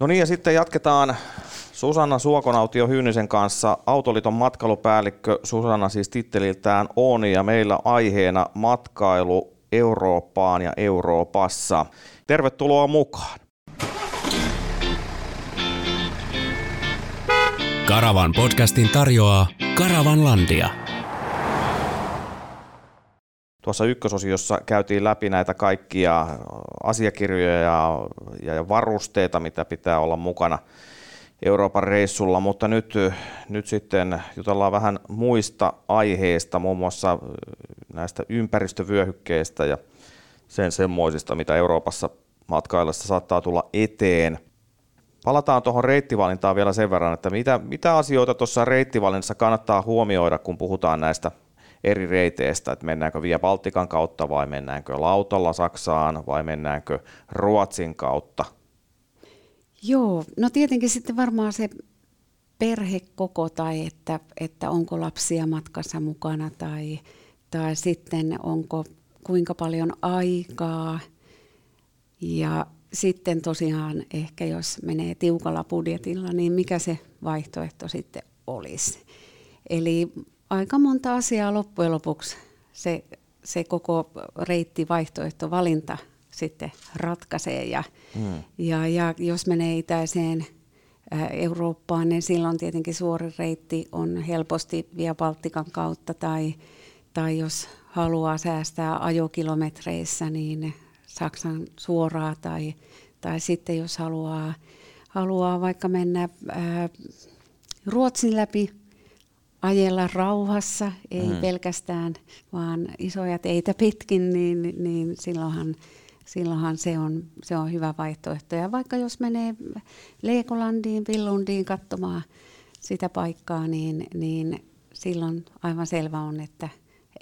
No niin ja sitten jatketaan Susanna Suokonautio Hyynisen kanssa, Autoliiton matkailupäällikkö. Susanna siis titteliltään on ja meillä aiheena matkailu Eurooppaan ja Euroopassa. Tervetuloa mukaan. Karavan podcastin tarjoaa Karavanlandia. Tuossa ykkösosiossa käytiin läpi näitä kaikkia asiakirjoja ja, varusteita, mitä pitää olla mukana Euroopan reissulla, mutta nyt, nyt sitten jutellaan vähän muista aiheista, muun muassa näistä ympäristövyöhykkeistä ja sen semmoisista, mitä Euroopassa matkaillessa saattaa tulla eteen. Palataan tuohon reittivalintaan vielä sen verran, että mitä, mitä asioita tuossa reittivalinnassa kannattaa huomioida, kun puhutaan näistä eri reiteistä, että mennäänkö Via Baltikan kautta vai mennäänkö lautalla Saksaan vai mennäänkö Ruotsin kautta? Joo, no tietenkin sitten varmaan se perhekoko tai että, että onko lapsia matkassa mukana tai, tai sitten onko kuinka paljon aikaa ja sitten tosiaan ehkä jos menee tiukalla budjetilla, niin mikä se vaihtoehto sitten olisi. Eli aika monta asiaa loppujen lopuksi se, se koko reittivaihtoehto valinta sitten ratkaisee. Ja, mm. ja, ja jos menee itäiseen Eurooppaan, niin silloin tietenkin suori reitti on helposti Via Baltikan kautta tai, tai jos haluaa säästää ajokilometreissä, niin Saksan suoraa tai, tai sitten jos haluaa, haluaa vaikka mennä ää, Ruotsin läpi, ajella rauhassa, ei mm. pelkästään vaan isoja teitä pitkin, niin, niin silloinhan, silloinhan se, on, se on hyvä vaihtoehto. Ja vaikka jos menee Legolandiin, Billundiin katsomaan sitä paikkaa, niin, niin silloin aivan selvä on, että,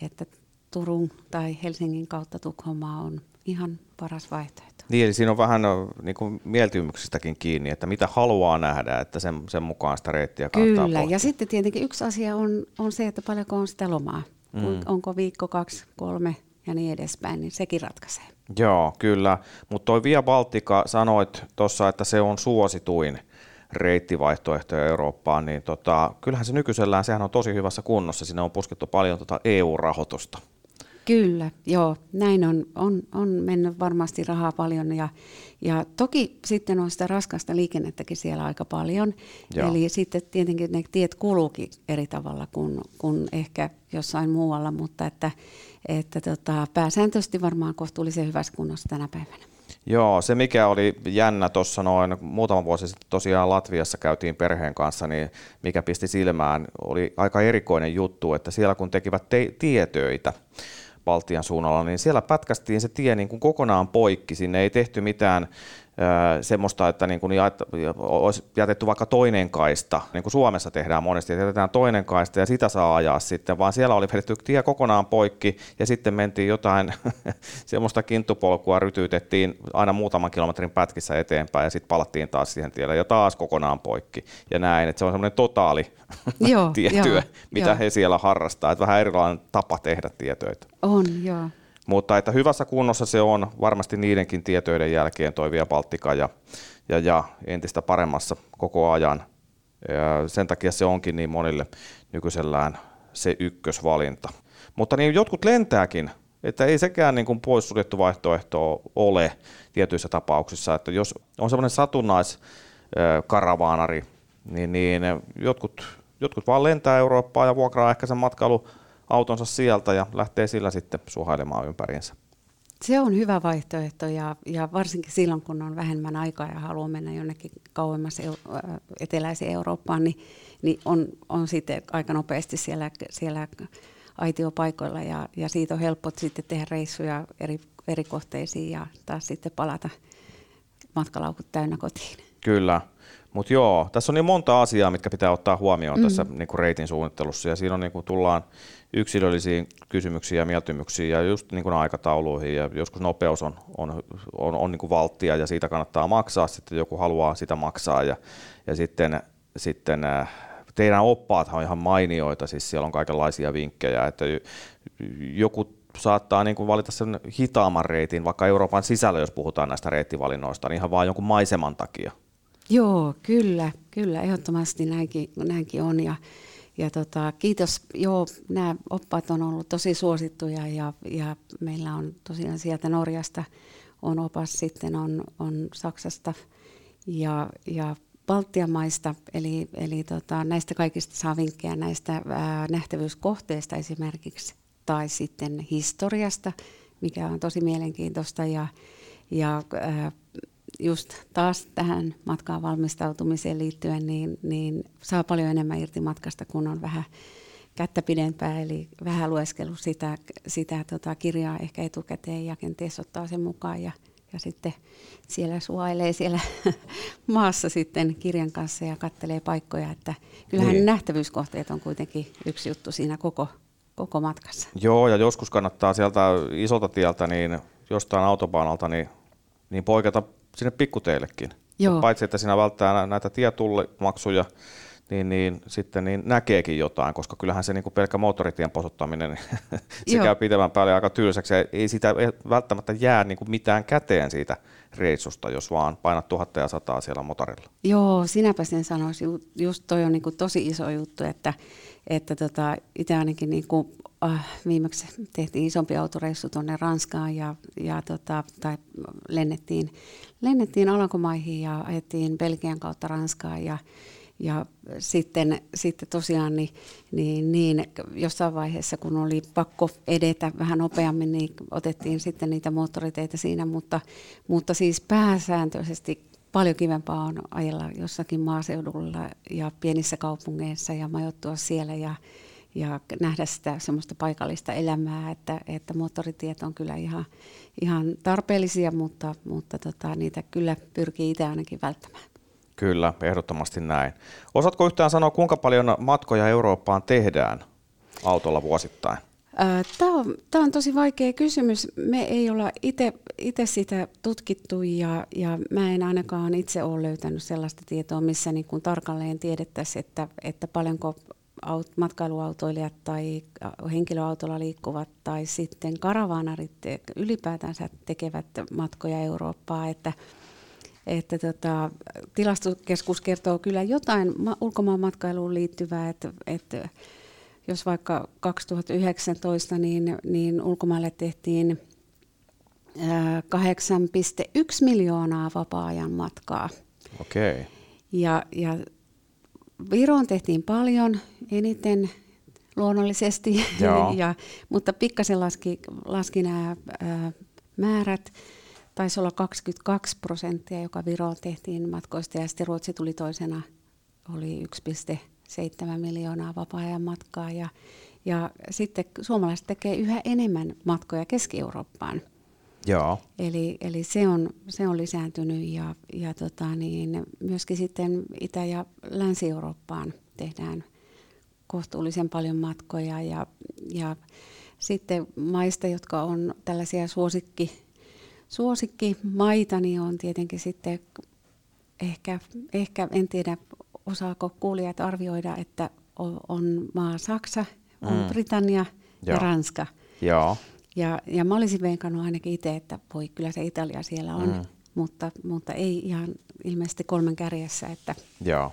että Turun tai Helsingin kautta Tukholmaa on ihan paras vaihtoehto. Niin, eli siinä on vähän niin kuin mieltymyksistäkin kiinni, että mitä haluaa nähdä, että sen, sen mukaan sitä reittiä kannattaa Kyllä, pohtia. ja sitten tietenkin yksi asia on, on se, että paljonko on sitä lomaa. Mm. Onko viikko, kaksi, kolme ja niin edespäin, niin sekin ratkaisee. Joo, kyllä. Mutta toi Via Baltica, sanoit tuossa, että se on suosituin reittivaihtoehto Eurooppaan, niin tota, kyllähän se nykyisellään, sehän on tosi hyvässä kunnossa. Sinne on puskettu paljon tota EU-rahoitusta. Kyllä, joo, näin on, on, on mennyt varmasti rahaa paljon ja, ja toki sitten on sitä raskasta liikennettäkin siellä aika paljon. Joo. Eli sitten tietenkin ne tiet kuluukin eri tavalla kuin, kuin ehkä jossain muualla, mutta että, että tota, pääsääntöisesti varmaan kohtuullisen hyvässä kunnossa tänä päivänä. Joo, se mikä oli jännä tuossa noin muutama vuosi sitten tosiaan Latviassa käytiin perheen kanssa, niin mikä pisti silmään, oli aika erikoinen juttu, että siellä kun tekivät te- tietöitä, Baltian suunnalla, niin siellä pätkästiin se tie niin kuin kokonaan poikki. Sinne ei tehty mitään semmoista, että niin kuin olisi jätetty vaikka toinen kaista, niin kuin Suomessa tehdään monesti, että jätetään toinen kaista ja sitä saa ajaa sitten, vaan siellä oli vedetty tie kokonaan poikki ja sitten mentiin jotain semmoista kinttupolkua, rytyytettiin aina muutaman kilometrin pätkissä eteenpäin ja sitten palattiin taas siihen tielle ja taas kokonaan poikki ja näin, että se on semmoinen totaali tietyö, mitä joo. he siellä harrastaa, että vähän erilainen tapa tehdä tietöitä. On, joo. Mutta että hyvässä kunnossa se on varmasti niidenkin tietoiden jälkeen toi Via Baltica ja, ja, ja entistä paremmassa koko ajan. Ja sen takia se onkin niin monille nykyisellään se ykkösvalinta. Mutta niin jotkut lentääkin, että ei sekään niin poissuljettu vaihtoehto ole tietyissä tapauksissa, että jos on semmoinen satunnaiskaravaanari, niin, niin jotkut, jotkut vaan lentää Eurooppaan ja vuokraa ehkä sen matkailu autonsa sieltä ja lähtee sillä sitten suhailemaan ympäriinsä. Se on hyvä vaihtoehto ja, ja varsinkin silloin, kun on vähemmän aikaa ja haluaa mennä jonnekin kauemmas eteläiseen Eurooppaan, niin, niin on, on sitten aika nopeasti siellä, siellä aitiopaikoilla ja, ja siitä on helppo sitten tehdä reissuja eri, eri kohteisiin ja taas sitten palata matkalaukut täynnä kotiin. Kyllä. Mutta joo, tässä on niin monta asiaa, mitkä pitää ottaa huomioon mm. tässä niin kuin reitin suunnittelussa. Ja siinä on, niin kuin, tullaan yksilöllisiin kysymyksiin ja mieltymyksiin ja just niin kuin aikatauluihin. Ja joskus nopeus on, on, on, on niin kuin valttia ja siitä kannattaa maksaa. Sitten joku haluaa sitä maksaa. Ja, ja sitten, sitten äh, teidän oppaat on ihan mainioita, siis siellä on kaikenlaisia vinkkejä. Että joku saattaa niin kuin valita sen hitaamman reitin, vaikka Euroopan sisällä, jos puhutaan näistä reittivalinnoista, niin ihan vaan jonkun maiseman takia Joo, kyllä, kyllä, ehdottomasti näinkin, näinkin on. Ja, ja tota, kiitos, joo, nämä oppaat on ollut tosi suosittuja ja, ja meillä on tosiaan sieltä Norjasta on opas, sitten on, on Saksasta ja, ja Baltian maista, eli, eli tota, näistä kaikista saa vinkkejä näistä ää, nähtävyyskohteista esimerkiksi, tai sitten historiasta, mikä on tosi mielenkiintoista, ja, ja ää, just taas tähän matkaan valmistautumiseen liittyen, niin, niin saa paljon enemmän irti matkasta, kun on vähän kättä pidempää, eli vähän lueskellut sitä, sitä tota kirjaa ehkä etukäteen ja kenties ottaa sen mukaan ja, ja sitten siellä suailee siellä maassa sitten kirjan kanssa ja kattelee paikkoja, että kyllähän niin. nähtävyyskohteet on kuitenkin yksi juttu siinä koko, koko matkassa. Joo, ja joskus kannattaa sieltä isolta tieltä, niin jostain autobaanalta, niin, niin poiketa sinne pikkuteillekin. Joo. Paitsi, että siinä välttää näitä tietullimaksuja, niin, niin sitten niin näkeekin jotain, koska kyllähän se niin kuin pelkkä moottoritien posuttaminen, niin se Joo. käy pitemmän päälle aika tylsäksi. Ei sitä välttämättä jää niin kuin mitään käteen siitä reissusta, jos vaan painat tuhatta ja sataa siellä motorilla. Joo, sinäpä sen sanoisin. Just toi on niin kuin tosi iso juttu, että, että tota, itse ainakin niin kuin, äh, viimeksi tehtiin isompi autoreissu tuonne Ranskaan ja, ja tota, tai lennettiin, lennettiin Alankomaihin ja ajettiin Belgian kautta Ranskaan ja ja sitten, sitten tosiaan niin, niin, niin jossain vaiheessa, kun oli pakko edetä vähän nopeammin, niin otettiin sitten niitä moottoriteitä siinä, mutta, mutta siis pääsääntöisesti paljon kivempaa on ajella jossakin maaseudulla ja pienissä kaupungeissa ja majoittua siellä ja, ja nähdä sitä semmoista paikallista elämää, että, että moottoritiet on kyllä ihan, ihan tarpeellisia, mutta, mutta tota, niitä kyllä pyrkii itse ainakin välttämään. Kyllä, ehdottomasti näin. Osaatko yhtään sanoa, kuinka paljon matkoja Eurooppaan tehdään autolla vuosittain? Tämä on, tämä on tosi vaikea kysymys. Me ei olla itse sitä tutkittu ja, ja mä en ainakaan itse ole löytänyt sellaista tietoa, missä niin kuin tarkalleen tiedettäisiin, että, että paljonko aut, matkailuautoilijat tai henkilöautolla liikkuvat tai sitten karavaanarit ylipäätänsä tekevät matkoja Eurooppaan. Että, että tota, tilastokeskus kertoo kyllä jotain ma- ulkomaan matkailuun liittyvää, että, että jos vaikka 2019 niin, niin ulkomaille tehtiin 8,1 miljoonaa vapaa-ajan matkaa. Okei. Okay. Ja, ja Viroon tehtiin paljon, eniten luonnollisesti, ja, mutta pikkasen laski, laski nämä ää, määrät. Taisi olla 22 prosenttia, joka Viroon tehtiin matkoista. Ja sitten Ruotsi tuli toisena, oli 1,7 miljoonaa vapaa-ajan matkaa. Ja, ja sitten suomalaiset tekee yhä enemmän matkoja Keski-Eurooppaan. Joo. Eli, eli se, on, se on lisääntynyt ja, ja tota niin, myöskin sitten Itä- ja Länsi-Eurooppaan tehdään kohtuullisen paljon matkoja ja, ja sitten maista, jotka on tällaisia suosikki Suosikkimaitani on tietenkin sitten ehkä, ehkä en tiedä osaako kuulijat arvioida, että on maa Saksa, on mm. Britannia Joo. ja Ranska. Joo. Ja, ja mä olisin veikannut ainakin itse, että voi kyllä se Italia siellä on, mm. mutta, mutta ei ihan ilmeisesti kolmen kärjessä. Että, Joo.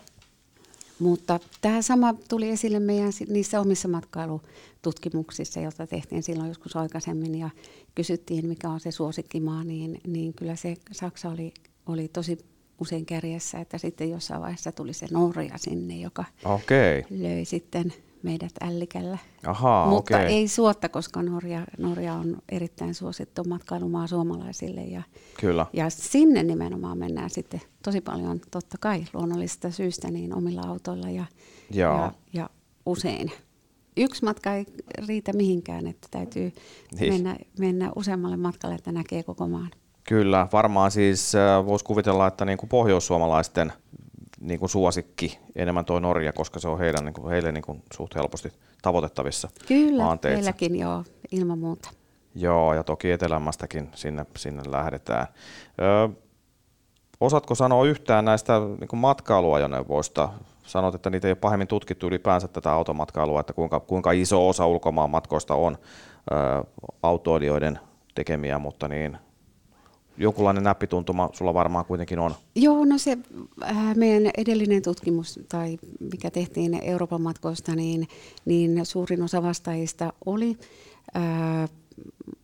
Mutta tämä sama tuli esille meidän niissä omissa matkailututkimuksissa, joita tehtiin silloin joskus aikaisemmin ja kysyttiin, mikä on se suosikkimaa, niin, niin kyllä se Saksa oli, oli tosi usein kärjessä, että sitten jossain vaiheessa tuli se Norja sinne, joka okay. löi sitten meidät ällikällä. Aha, Mutta okay. ei suotta, koska Norja, Norja on erittäin suosittu matkailumaa suomalaisille. Ja, Kyllä. ja sinne nimenomaan mennään sitten tosi paljon, totta kai luonnollisista syistä, niin omilla autoilla ja, ja, ja usein. Yksi matka ei riitä mihinkään, että täytyy niin. mennä, mennä useammalle matkalle, että näkee koko maan. Kyllä, varmaan siis äh, voisi kuvitella, että niin kuin pohjoissuomalaisten niin kuin suosikki enemmän tuo Norja, koska se on heidän, niin kuin, heille niin kuin suht helposti tavoitettavissa Kyllä, maanteitse. meilläkin joo, ilman muuta. Joo, ja toki etelämästäkin sinne, sinne lähdetään. Ö, osaatko sanoa yhtään näistä niin matkailuajoneuvoista? Sanot, että niitä ei ole pahemmin tutkittu ylipäänsä tätä automatkailua, että kuinka, kuinka iso osa ulkomaan matkoista on ö, autoilijoiden tekemiä, mutta niin, jonkunlainen näppituntuma sulla varmaan kuitenkin on. Joo, no se äh, meidän edellinen tutkimus, tai mikä tehtiin Euroopan matkoista, niin, niin suurin osa vastaajista oli äh,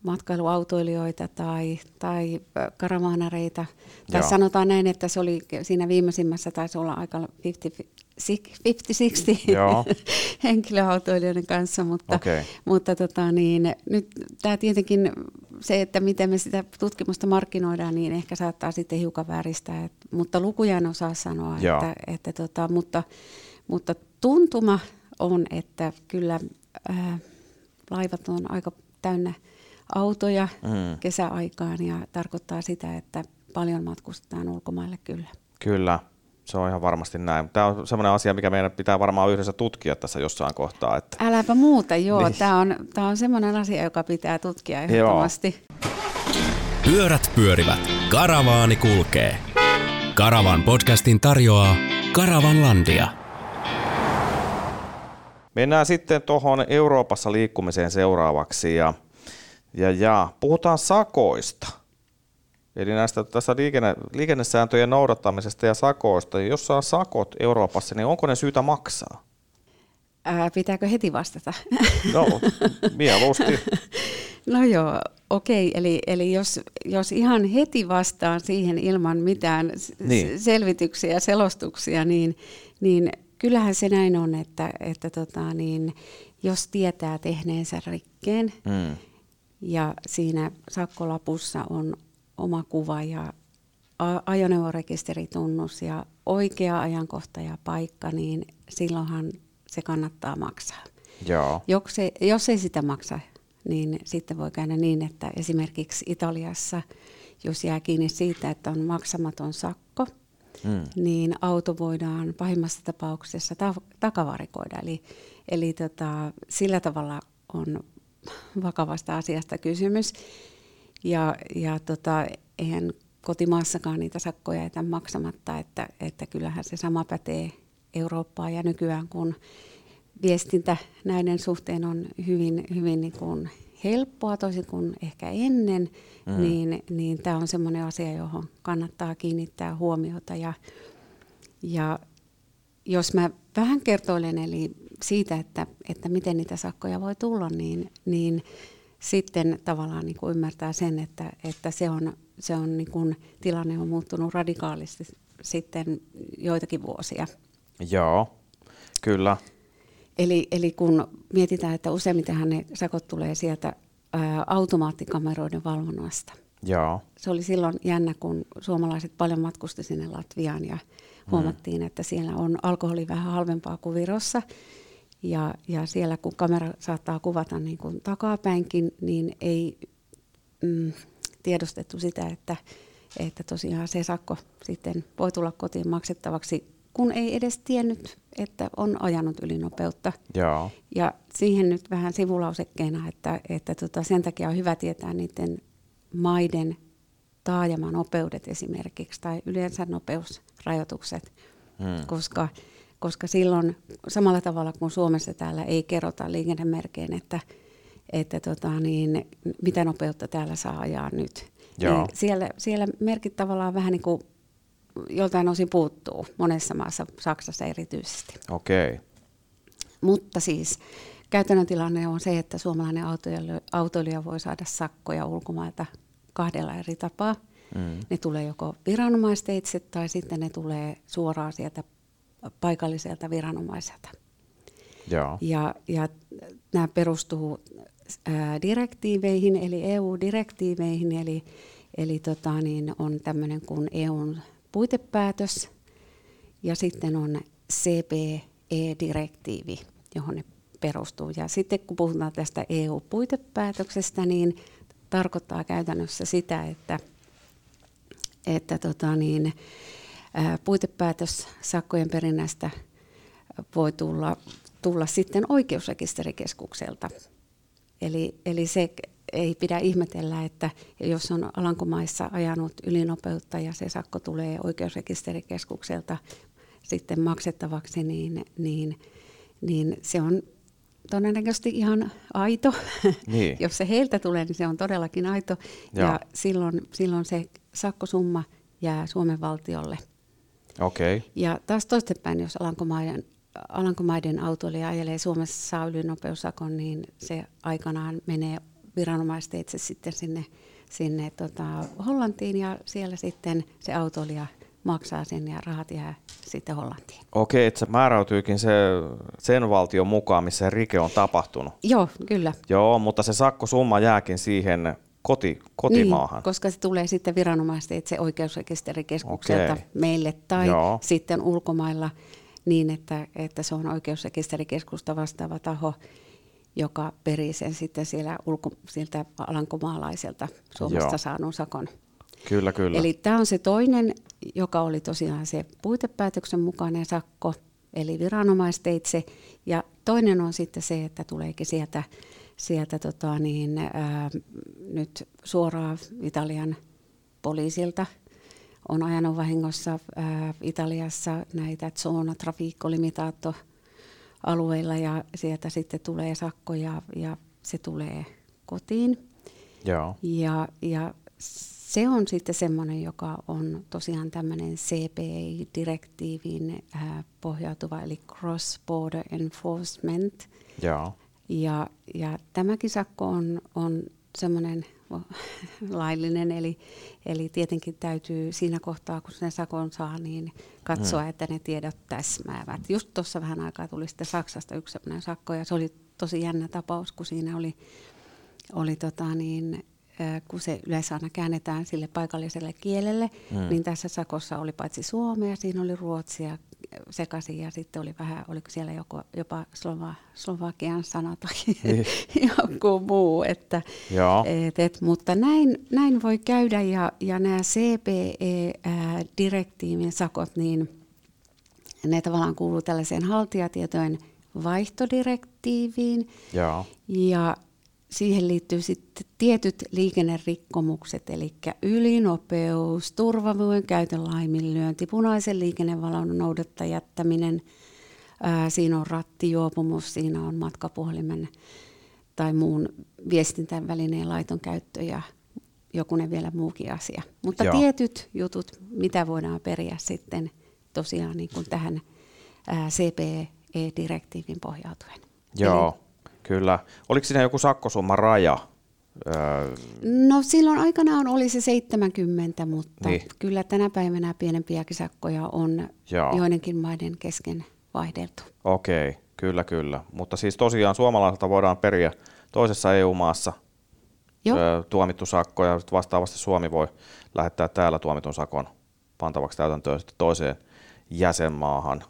matkailuautoilijoita tai, tai karavaanareita. Tai Joo. sanotaan näin, että se oli siinä viimeisimmässä taisi olla aika 50-60 henkilöautoilijoiden kanssa, mutta, okay. mutta tota, niin, nyt tämä tietenkin se, että miten me sitä tutkimusta markkinoidaan, niin ehkä saattaa sitten hiukan vääristää, et, mutta lukuja en osaa sanoa, että, että tota, mutta, mutta tuntuma on, että kyllä ää, laivat on aika täynnä autoja mm. kesäaikaan ja tarkoittaa sitä, että paljon matkustetaan ulkomaille kyllä. Kyllä, se on ihan varmasti näin. Tämä on sellainen asia, mikä meidän pitää varmaan yhdessä tutkia tässä jossain kohtaa. Että... Äläpä muuta, joo. Niin. Tämä on, tämä on sellainen asia, joka pitää tutkia ehdottomasti. Pyörät pyörivät. Karavaani kulkee. Karavan podcastin tarjoaa Karavanlandia. Mennään sitten tuohon Euroopassa liikkumiseen seuraavaksi ja, ja, ja puhutaan sakoista. Eli näistä tässä liikenne, liikennesääntöjen noudattamisesta ja sakoista. Jos saa sakot Euroopassa, niin onko ne syytä maksaa? Ää, pitääkö heti vastata? No, mieluusti. No joo, okei. Eli, eli jos, jos ihan heti vastaan siihen ilman mitään niin. selvityksiä ja selostuksia, niin, niin kyllähän se näin on, että, että tota, niin, jos tietää tehneensä rikkeen mm. ja siinä sakkolapussa on oma kuva ja ajoneuvorekisteritunnus ja oikea ajankohta ja paikka, niin silloinhan se kannattaa maksaa. Joo. Jos, ei, jos ei sitä maksa, niin sitten voi käydä niin, että esimerkiksi Italiassa, jos jää kiinni siitä, että on maksamaton sakko, mm. niin auto voidaan pahimmassa tapauksessa ta- takavarikoida. Eli, eli tota, sillä tavalla on vakavasta asiasta kysymys. Ja, ja tota, eihän kotimaassakaan niitä sakkoja jätä maksamatta, että, että kyllähän se sama pätee Eurooppaan ja nykyään kun viestintä näiden suhteen on hyvin, hyvin niin kuin helppoa toisin kuin ehkä ennen, mm. niin, niin tämä on semmoinen asia, johon kannattaa kiinnittää huomiota. Ja, ja jos mä vähän kertoilen eli siitä, että, että miten niitä sakkoja voi tulla, niin, niin sitten tavallaan niin kuin ymmärtää sen, että, että se on, se on niin kuin, tilanne on muuttunut radikaalisti sitten joitakin vuosia. Joo, kyllä. Eli, eli kun mietitään, että useimmitenhan ne sakot tulee sieltä ää, automaattikameroiden valvonnasta. Joo. Se oli silloin jännä, kun suomalaiset paljon matkusti sinne Latviaan ja mm. huomattiin, että siellä on alkoholi vähän halvempaa kuin Virossa. Ja, ja siellä kun kamera saattaa kuvata niin kuin takapäinkin, niin ei mm, tiedostettu sitä, että, että tosiaan se sakko sitten voi tulla kotiin maksettavaksi kun ei edes tiennyt, että on ajanut ylinopeutta. Joo. Ja siihen nyt vähän sivulausekkeena, että, että tota, sen takia on hyvä tietää niiden maiden taajamanopeudet esimerkiksi tai yleensä nopeusrajoitukset, hmm. koska, koska silloin samalla tavalla kuin Suomessa täällä ei kerrota liikennemerkeen, että, että tota, niin, mitä nopeutta täällä saa ajaa nyt. Joo. Niin siellä, siellä merkit tavallaan vähän niin kuin joltain osin puuttuu, monessa maassa, Saksassa erityisesti. Okei. Okay. Mutta siis käytännön tilanne on se, että suomalainen autoilija, autoilija voi saada sakkoja ulkomailta kahdella eri tapaa. Mm. Ne tulee joko viranomaisteitse tai sitten ne tulee suoraan sieltä paikalliselta viranomaiselta. Joo. Ja, ja nämä perustuu ää, direktiiveihin, eli EU-direktiiveihin, eli, eli tota, niin on tämmöinen kuin EUn puitepäätös ja sitten on CPE-direktiivi, johon ne perustuu. Ja sitten kun puhutaan tästä EU-puitepäätöksestä, niin tarkoittaa käytännössä sitä, että, että tota niin, puitepäätös sakkojen perinnästä voi tulla, tulla sitten oikeusrekisterikeskukselta. Eli, eli se ei pidä ihmetellä, että jos on Alankomaissa ajanut ylinopeutta ja se sakko tulee oikeusrekisterikeskukselta sitten maksettavaksi, niin, niin, niin se on todennäköisesti ihan aito. Niin. Jos se heiltä tulee, niin se on todellakin aito. Joo. Ja silloin, silloin se sakkosumma jää Suomen valtiolle. Okay. Ja taas toistepäin, jos Alankomaiden, Alankomaiden autoilija ajelee Suomessa saa ylinopeussakon, niin se aikanaan menee viranomaisteitse sitten sinne, sinne tota, Hollantiin ja siellä sitten se autoilija maksaa sen ja rahat jää sitten Hollantiin. Okei, että se määräytyykin se, sen valtion mukaan, missä rike on tapahtunut. Joo, kyllä. Joo, mutta se sakkosumma jääkin siihen koti, kotimaahan. Niin, koska se tulee sitten viranomaisteitse oikeusrekisterikeskukselta Okei. meille tai Joo. sitten ulkomailla niin, että, että se on oikeusrekisterikeskusta vastaava taho, joka perii sen sitten siellä ulko, sieltä alankomaalaiselta Suomesta Joo. saanut sakon. Kyllä, kyllä. Eli tämä on se toinen, joka oli tosiaan se puitepäätöksen mukainen sakko, eli viranomaisteitse. Ja toinen on sitten se, että tuleekin sieltä, sieltä tota niin, ää, nyt suoraan Italian poliisilta. On ajanut vahingossa ää, Italiassa näitä zona trafico limitato alueilla ja sieltä sitten tulee sakko ja, ja se tulee kotiin. Joo. Ja, ja se on sitten semmoinen, joka on tosiaan tämmöinen CPI-direktiiviin äh, pohjautuva, eli Cross Border Enforcement. Joo. Ja, ja tämäkin sakko on, on semmoinen laillinen, eli, eli tietenkin täytyy siinä kohtaa, kun sen sakon saa, niin katsoa, Mm. että ne tiedot täsmäävät. Just tuossa vähän aikaa tuli sitten Saksasta yksi semmoinen sakko, ja se oli tosi jännä tapaus, kun siinä oli, oli tota niin, kun se yleensä aina käännetään sille paikalliselle kielelle, Mm. niin tässä sakossa oli paitsi suomea, siinä oli ruotsia sekaisin ja sitten oli vähän, oliko siellä joko, jopa slova, slovakian sana tai Niin. joku muu. Että, Joo. et, et, mutta näin, näin voi käydä ja, ja nämä CPE-direktiivin sakot, niin ne tavallaan kuuluu tällaiseen haltijatietojen vaihtodirektiiviin. Joo. Ja siihen liittyy sitten tietyt liikennerikkomukset, eli ylinopeus, turvavyön käytön laiminlyönti, punaisen liikennevalon noudatta jättäminen, ää, siinä on rattijuopumus, siinä on matkapuhelimen tai muun viestintävälineen laiton käyttö ja jokunen vielä muukin asia. Mutta Joo. Tietyt jutut, mitä voidaan periä sitten tosiaan niin kuin tähän ää, CPE-direktiivin pohjautuen. Joo. Kyllä. Oliko siinä joku sakkosumman raja? Öö, No silloin aikanaan oli se 70, mutta Niin. kyllä tänä päivänä pienempiäkin sakkoja on Joo. joidenkin maiden kesken vaihdeltu. Okei, kyllä, kyllä. Mutta siis tosiaan suomalaiselta voidaan periä toisessa EU-maassa Joo. ö, tuomittu sakko ja vastaavasti Suomi voi lähettää täällä tuomitun sakon pantavaksi täytäntöön toiseen jäsenmaahan.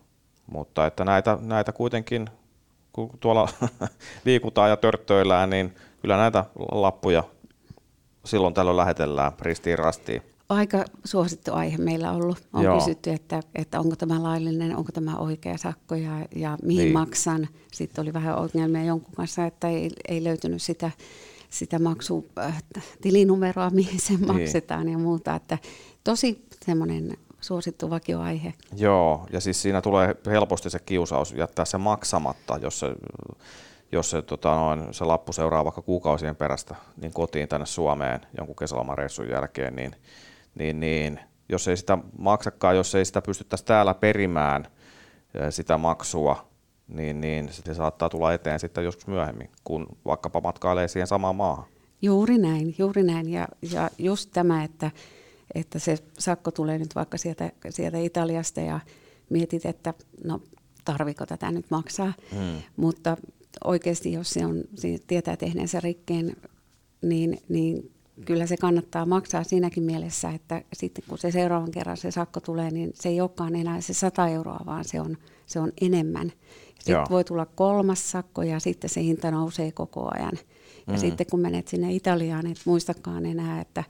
Mutta että näitä, näitä kuitenkin, kun tuolla liikutaan ja törttöillään, niin kyllä näitä lappuja silloin tällöin lähetellään ristiin rastiin. Aika suosittu aihe meillä on ollut. On Joo. Kysytty, että, että onko tämä laillinen, onko tämä oikea sakko ja, ja mihin Niin. niin. maksan. Sitten oli vähän ongelmia jonkun kanssa, että ei, ei löytynyt sitä, sitä maksu, äh, tilinumeroa, mihin se Niin. maksetaan ja muuta. Että tosi semmoinen suosittu vakioaihe. Joo, ja siis siinä tulee helposti se kiusaus jättää se maksamatta, jos se, jos se, tota noin, se lappu seuraa vaikka kuukausien perästä niin kotiin tänne Suomeen jonkun kesälomareissun jälkeen, niin, niin, niin jos ei sitä maksakaan, jos ei sitä pystyttäisi täällä perimään eh, sitä maksua, niin, niin se saattaa tulla eteen sitten joskus myöhemmin, kun vaikkapa matkailee siihen samaan maahan. Juuri näin, juuri näin. Ja, ja just tämä, että, että se sakko tulee nyt vaikka sieltä, sieltä Italiasta ja mietit, että no tarviko tätä nyt maksaa. Hmm. Mutta oikeasti, jos se on, se tietää tehneensä rikkeen, niin, niin kyllä se kannattaa maksaa siinäkin mielessä, että sitten kun se seuraavan kerran se sakko tulee, niin se ei olekaan enää se 100 euroa, vaan se on, se on enemmän. Sitten Joo. voi tulla kolmas sakko ja sitten se hinta nousee koko ajan. Ja Mm. sitten kun menet sinne Italiaan, niin et muistakaan enää, että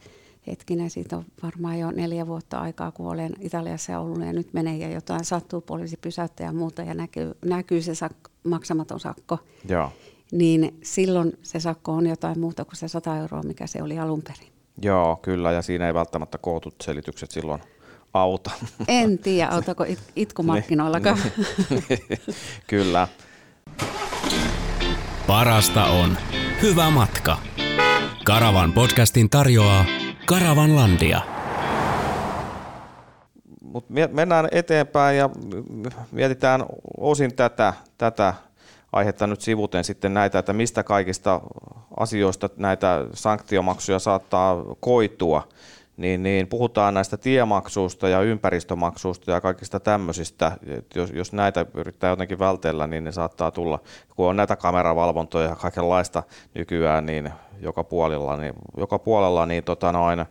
hetkinen, siitä on varmaan jo neljä vuotta aikaa, kun olen Italiassa ollut ja nyt menee ja jotain sattuu, poliisi pysäyttää ja muuta ja näkyy, näkyy se sak- maksamaton sakko, Joo. niin silloin se sakko on jotain muuta kuin se 100 euroa, mikä se oli alun perin. Joo, kyllä, ja siinä ei välttämättä kootut selitykset silloin auta. En tiedä, autako it- itkumarkkinoillakaan. Niin, Kyllä. Parasta on hyvä matka. Karavan podcastin tarjoaa Karavanlandia. Mut mennään eteenpäin ja mietitään osin tätä, tätä aihetta nyt sivuten sitten näitä, että mistä kaikista asioista näitä sanktiomaksuja saattaa koitua niin, niin puhutaan näistä tiemaksuista ja ympäristömaksuista ja kaikista tämmöisistä. Jos, jos näitä yrittää jotenkin vältellä, niin ne saattaa tulla, kun on näitä kameravalvontoja ja kaikenlaista nykyään, niin joka puolella, niin, joka puolella, niin tota noin,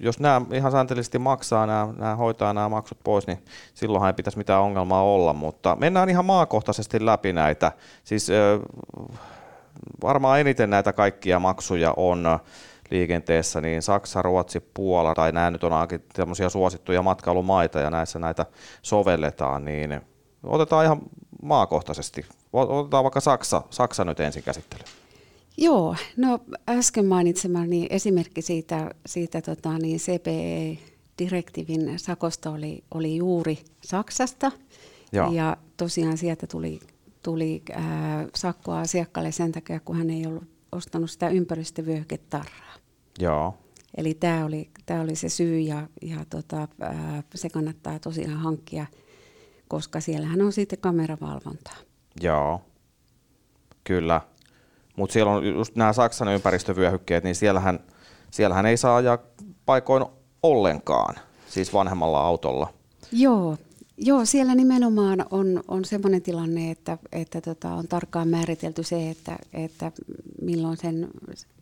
jos nämä ihan sääntöllisesti maksaa, nämä, nämä hoitaa nämä maksut pois, niin silloinhan ei pitäisi mitään ongelmaa olla, mutta mennään ihan maakohtaisesti läpi näitä. Siis varmaan eniten näitä kaikkia maksuja on liikenteessä, niin Saksa, Ruotsi, Puola, tai nämä nyt on tämmöisiä suosittuja matkailumaita ja näissä näitä sovelletaan, niin otetaan ihan maakohtaisesti. Otetaan vaikka Saksa, Saksa nyt ensin käsittelyyn. Joo, no äsken mainitsemani esimerkki siitä, siitä tota, niin CPE-direktiivin sakosta oli, oli juuri Saksasta. Joo. Ja tosiaan sieltä tuli, tuli äh, sakkoa asiakkaalle sen takia, kun hän ei ollut ostanut sitä ympäristövyöhyketarraa. Joo. Eli tämä oli, tämä oli se syy ja, ja tota, ää, se kannattaa tosiaan hankkia, koska siellähän on sitten kameravalvontaa. Joo, kyllä. Mutta siellä on just nämä Saksan ympäristövyöhykkeet, niin siellähän, siellähän ei saa ajaa paikoin ollenkaan, siis vanhemmalla autolla. Joo, Joo, siellä nimenomaan on, on sellainen tilanne, että, että tota, on tarkkaan määritelty se, että, että milloin sen,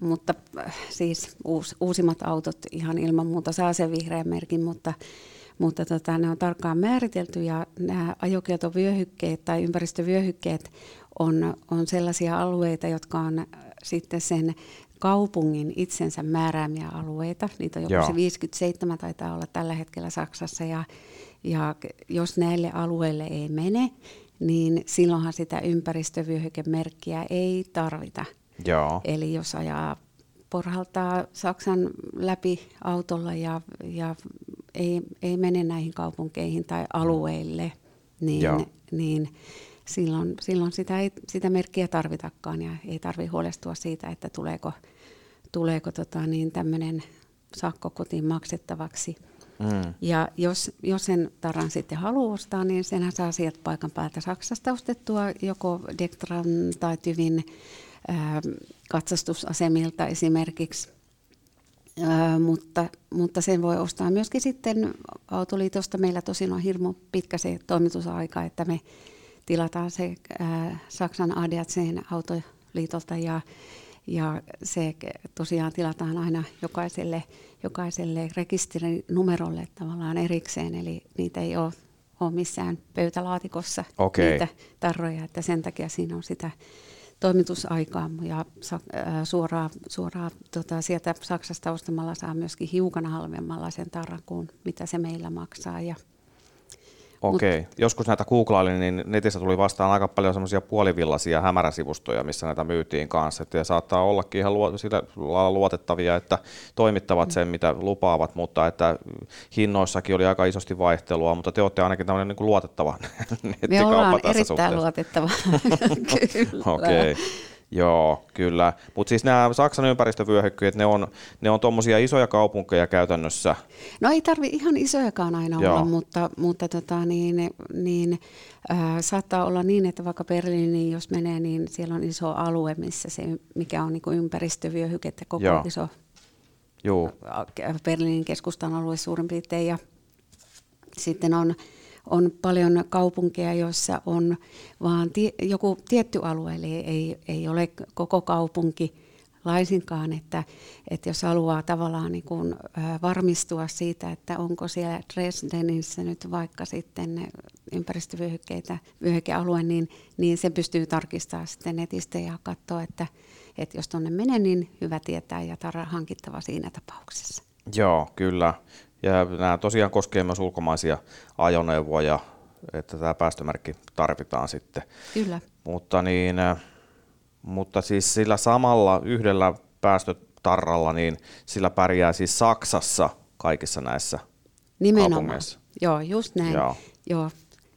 mutta äh, siis uus, uusimmat autot ihan ilman muuta saa sen vihreän merkin, mutta, mutta tota, ne on tarkkaan määritelty ja nämä ajokieltovyöhykkeet tai ympäristövyöhykkeet on, on sellaisia alueita, jotka on äh, sitten sen kaupungin itsensä määräämiä alueita. Niitä on joku se 57 taitaa olla tällä hetkellä Saksassa ja ja jos näille alueille ei mene, niin silloinhan sitä ympäristövyöhykemerkkiä ei tarvita. Joo. Eli jos ajaa porhaltaa Saksan läpi autolla ja, ja ei, ei mene näihin kaupunkeihin tai alueille, niin, niin silloin, silloin sitä, ei, sitä merkkiä tarvitakaan ja ei tarvitse huolestua siitä, että tuleeko, tuleeko tota niin, tämmöinen sakko kotiin maksettavaksi. Mm. Ja jos, jos sen taran sitten haluaa ostaa, niin senhän saa sieltä paikan päältä Saksasta ostettua joko Dektran tai Tyvin ää, katsastusasemilta esimerkiksi. Ää, mutta, mutta sen voi ostaa myöskin sitten Autoliitosta. Meillä tosin on hirmu pitkä se toimitusaika, että me tilataan se ää, Saksan ADACn Autoliitolta ja ja se tosiaan tilataan aina jokaiselle, jokaiselle rekisterinumerolle tavallaan erikseen, eli niitä ei ole, ole missään pöytälaatikossa okay. niitä tarroja, että sen takia siinä on sitä toimitusaikaa ja suoraan, suoraan tota, sieltä Saksasta ostamalla saa myöskin hiukan halvemmalla sen tarran kuin mitä se meillä maksaa. Ja Okei. Okay. Joskus näitä googlailin, niin netissä tuli vastaan aika paljon semmoisia puolivillaisia hämäräsivustoja, missä näitä myytiin kanssa. Ja saattaa ollakin ihan luo, sillä luotettavia, että toimittavat sen, mitä lupaavat, mutta että hinnoissakin oli aika isosti vaihtelua, mutta te olette ainakin tämmöinen niin luotettava Me ollaan erittäin suhteessa. luotettava. Okei. Okay. Joo, kyllä. Mutta siis nämä Saksan ympäristövyöhykkeet, ne on, ne on tuommoisia isoja kaupunkeja käytännössä. No ei tarvi ihan isojakaan aina Joo. olla, mutta, mutta tota, niin, niin, äh, saattaa olla niin, että vaikka Berliiniin jos menee, niin siellä on iso alue, missä se, mikä on niin ympäristövyöhyke, koko Joo. iso Joo. Berliinin keskustan alue suurin piirtein. Ja sitten on on paljon kaupunkeja, joissa on vaan tie, joku tietty alue, eli ei, ei ole koko kaupunki laisinkaan, että, että jos haluaa tavallaan niin kuin, varmistua siitä, että onko siellä Dresdenissä nyt vaikka sitten ympäristövyöhykkeitä, vyöhykealue, niin, niin se pystyy tarkistamaan sitten netistä ja katsoa, että, että jos tuonne menee, niin hyvä tietää ja tarra hankittava siinä tapauksessa. Joo, kyllä. Ja nämä tosiaan koskee myös ulkomaisia ajoneuvoja, että tämä päästömerkki tarvitaan sitten. Kyllä. Mutta, niin, mutta siis sillä samalla yhdellä päästötarralla, niin sillä pärjää siis Saksassa kaikissa näissä Nimenomaan. Joo, just näin. Joo. Joo.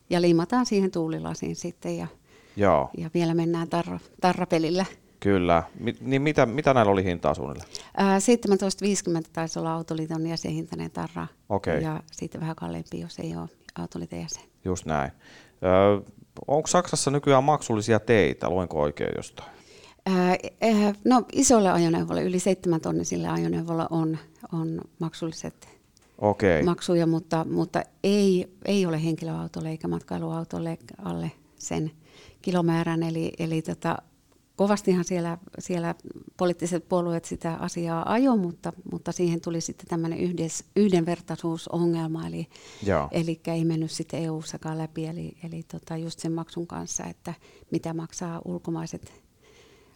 Ja liimataan siihen tuulilasiin sitten ja Joo, ja vielä mennään tarra, tarrapelillä. Kyllä. Mi- niin mitä, mitä näillä oli hintaa suunnilleen? Ää, 17,50 taisi olla Autoliiton jäsenhintainen tarra. Okei. Ja sitten vähän kalliimpi, jos ei ole Autoliiton jäsen. Just näin. Öö, onko Saksassa nykyään maksullisia teitä? Luenko oikein jostain? No isolle ajoneuvolle, yli 7 tonnisille ajoneuvolle on, on maksulliset Okei. maksuja, mutta, mutta ei, ei ole henkilöautolle eikä matkailuautolle alle sen kilomäärän. Eli, eli tota, kovastihan siellä, siellä poliittiset puolueet sitä asiaa ajo, mutta, mutta siihen tuli sitten tämmöinen yhdes, yhdenvertaisuusongelma, eli, Joo. eli ei mennyt sitten EU-sakaan läpi, eli, eli tota just sen maksun kanssa, että mitä maksaa ulkomaiset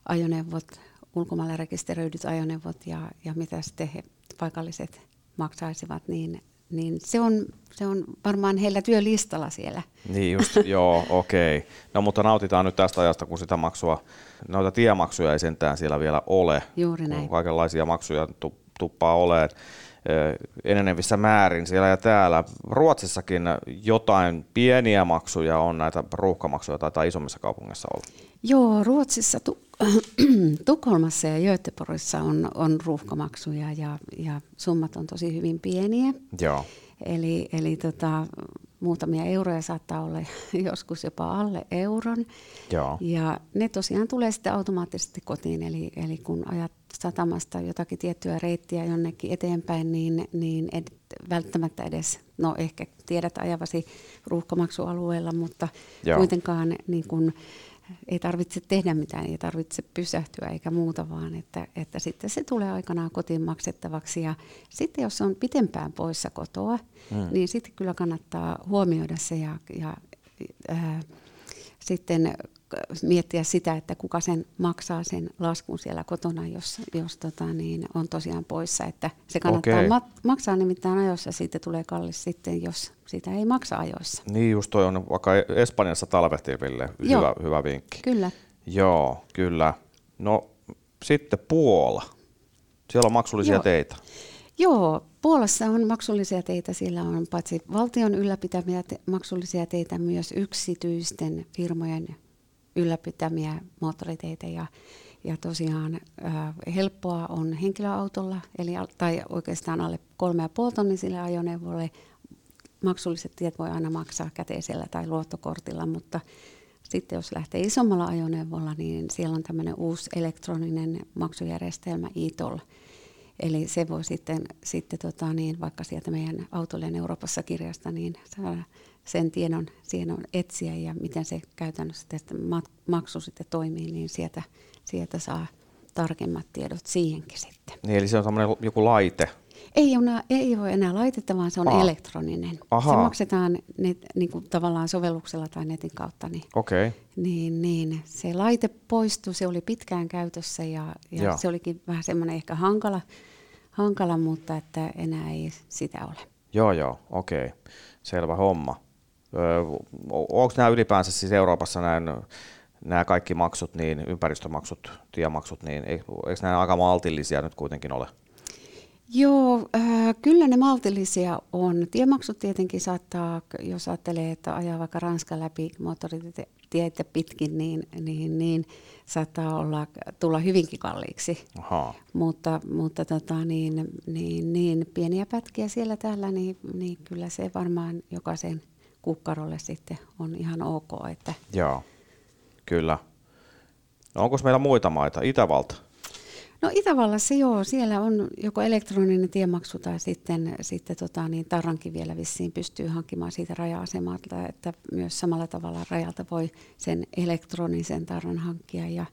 ajoneuvot, ulkomailla rekisteröidyt ajoneuvot ja, ja mitä sitten he, paikalliset maksaisivat, niin, niin se, on, se on varmaan heillä työlistalla siellä. Niin just, joo, okei. No mutta nautitaan nyt tästä ajasta, kun sitä maksua, noita tiemaksuja ei sentään siellä vielä ole. Juuri näin. Kaikenlaisia maksuja tu, tuppaa olemaan ö, enenevissä määrin siellä ja täällä. Ruotsissakin jotain pieniä maksuja on, näitä ruuhkamaksuja taitaa isommissa kaupungeissa olla. Joo, Ruotsissa, tu- Tukholmassa ja Göteborgissa on, on ruuhkamaksuja ja, ja summat on tosi hyvin pieniä. Joo, Eli, eli tota, muutamia euroja saattaa olla joskus jopa alle euron. joo, Ja ne tosiaan tulee sitten automaattisesti kotiin, eli, eli kun ajat satamasta jotakin tiettyä reittiä jonnekin eteenpäin, niin, niin et välttämättä edes, no ehkä tiedät ajavasi ruuhkamaksualueella, mutta Joo. kuitenkaan niin kun, ei tarvitse tehdä mitään, ei tarvitse pysähtyä eikä muuta, vaan että, että sitten se tulee aikanaan kotiin maksettavaksi. Ja sitten jos on pitempään poissa kotoa, mm. niin sitten kyllä kannattaa huomioida se ja, ja ää, sitten miettiä sitä, että kuka sen maksaa sen laskun siellä kotona, jos, jos tota, niin on tosiaan poissa. Että se kannattaa Okei. ma- maksaa nimittäin ajoissa, siitä tulee kallis sitten, jos sitä ei maksa ajoissa. Niin just toi on vaikka Espanjassa talvehtiville Joo. hyvä, hyvä vinkki. Kyllä. Joo, kyllä. No sitten Puola. Siellä on maksullisia Joo. teitä. Joo, Puolassa on maksullisia teitä. Siellä on paitsi valtion ylläpitämiä te- maksullisia teitä, myös yksityisten firmojen ylläpitämiä moottoriteitä. Ja, ja tosiaan äh, helppoa on henkilöautolla, eli, tai oikeastaan alle kolme ja puoli tonnisille ajoneuvolle. Maksulliset tiet voi aina maksaa käteisellä tai luottokortilla, mutta sitten jos lähtee isommalla ajoneuvolla, niin siellä on tämmöinen uusi elektroninen maksujärjestelmä e-toll. Eli se voi sitten, sitten tota niin, vaikka sieltä meidän autollinen Euroopassa kirjasta, niin saada sen tiedon, tiedon etsiä ja miten se käytännössä tästä maksu sitten toimii, niin sieltä, sieltä saa tarkemmat tiedot siihenkin sitten. Niin, eli se on semmoinen joku laite. Ei, ole, ei ole enää laitetta, vaan se on Aa. elektroninen. Ahaa. Se maksetaan net, niin kuin tavallaan sovelluksella tai netin kautta. Niin. Okay. niin, niin se laite poistui, se oli pitkään käytössä ja, Joo. ja se olikin vähän semmoinen ehkä hankala, hankala, mutta että enää ei sitä ole. Joo, joo, okei. Okay. Selvä homma. Öö, onko nämä ylipäänsä siis Euroopassa näin, nämä kaikki maksut, niin ympäristömaksut, tiemaksut, niin eikö, nämä aika maltillisia nyt kuitenkin ole? Joo, äh, kyllä ne maltillisia on. Tiemaksut tietenkin saattaa, jos ajattelee, että ajaa vaikka Ranskan läpi moottoritietä pitkin, niin, niin, niin saattaa olla, tulla hyvinkin kalliiksi. Ahaa. Mutta, mutta tota, niin, niin, niin, pieniä pätkiä siellä täällä, niin, niin kyllä se varmaan jokaisen kukkarolle sitten on ihan ok. Että Joo, kyllä. No onko meillä muita maita? Itävalta? No Itävallassa joo, siellä on joko elektroninen tiemaksu tai sitten, sitten tota, niin tarrankin vielä vissiin pystyy hankkimaan siitä raja-asemalta, että myös samalla tavalla rajalta voi sen elektronisen tarran hankkia ja,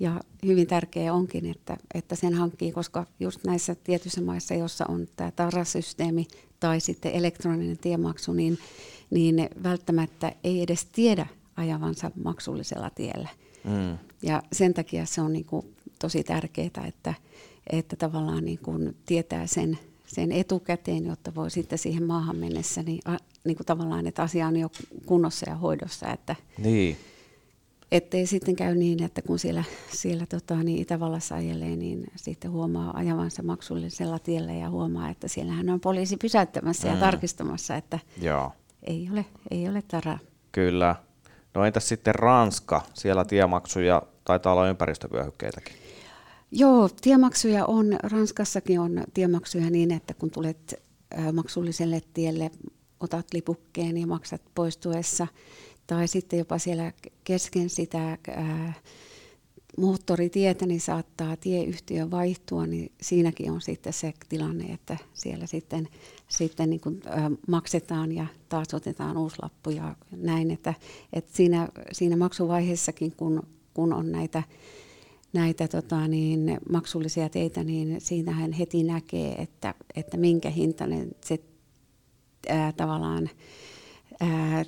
ja hyvin tärkeää onkin, että, että sen hankkii, koska just näissä tietyissä maissa, jossa on tämä tarrasysteemi tai sitten elektroninen tiemaksu, niin, niin välttämättä ei edes tiedä ajavansa maksullisella tiellä. Mm. Ja sen takia se on niin kuin tosi tärkeää, että, että tavallaan niin kuin tietää sen, sen etukäteen, jotta voi sitten siihen maahan mennessä, niin, a, niin kuin tavallaan, että asia on jo kunnossa ja hoidossa, että Niin, ettei sitten käy niin, että kun siellä, siellä tota, niin Itävallassa ajelee, niin sitten huomaa ajavansa maksullisella tiellä ja huomaa, että siellähän on poliisi pysäyttämässä ja Mm. tarkistamassa, että joo, ei ole, ei ole taraa. kyllä. No entäs sitten Ranska? Siellä tiemaksuja taitaa olla ympäristövyöhykkeitäkin. Joo, tiemaksuja on. Ranskassakin on tiemaksuja niin, että kun tulet maksulliselle tielle, otat lipukkeen ja maksat poistuessa, tai sitten jopa siellä kesken sitä ää, moottoritietä, niin saattaa tieyhtiö vaihtua, niin siinäkin on sitten se tilanne, että siellä sitten, sitten niin kuin, ä, maksetaan ja taas otetaan uusi lappu ja näin, että, että siinä, siinä maksuvaiheessakin, kun, kun on näitä, näitä tota, niin, maksullisia teitä, niin siinähän heti näkee, että, että minkä hintainen se ää, tavallaan ää,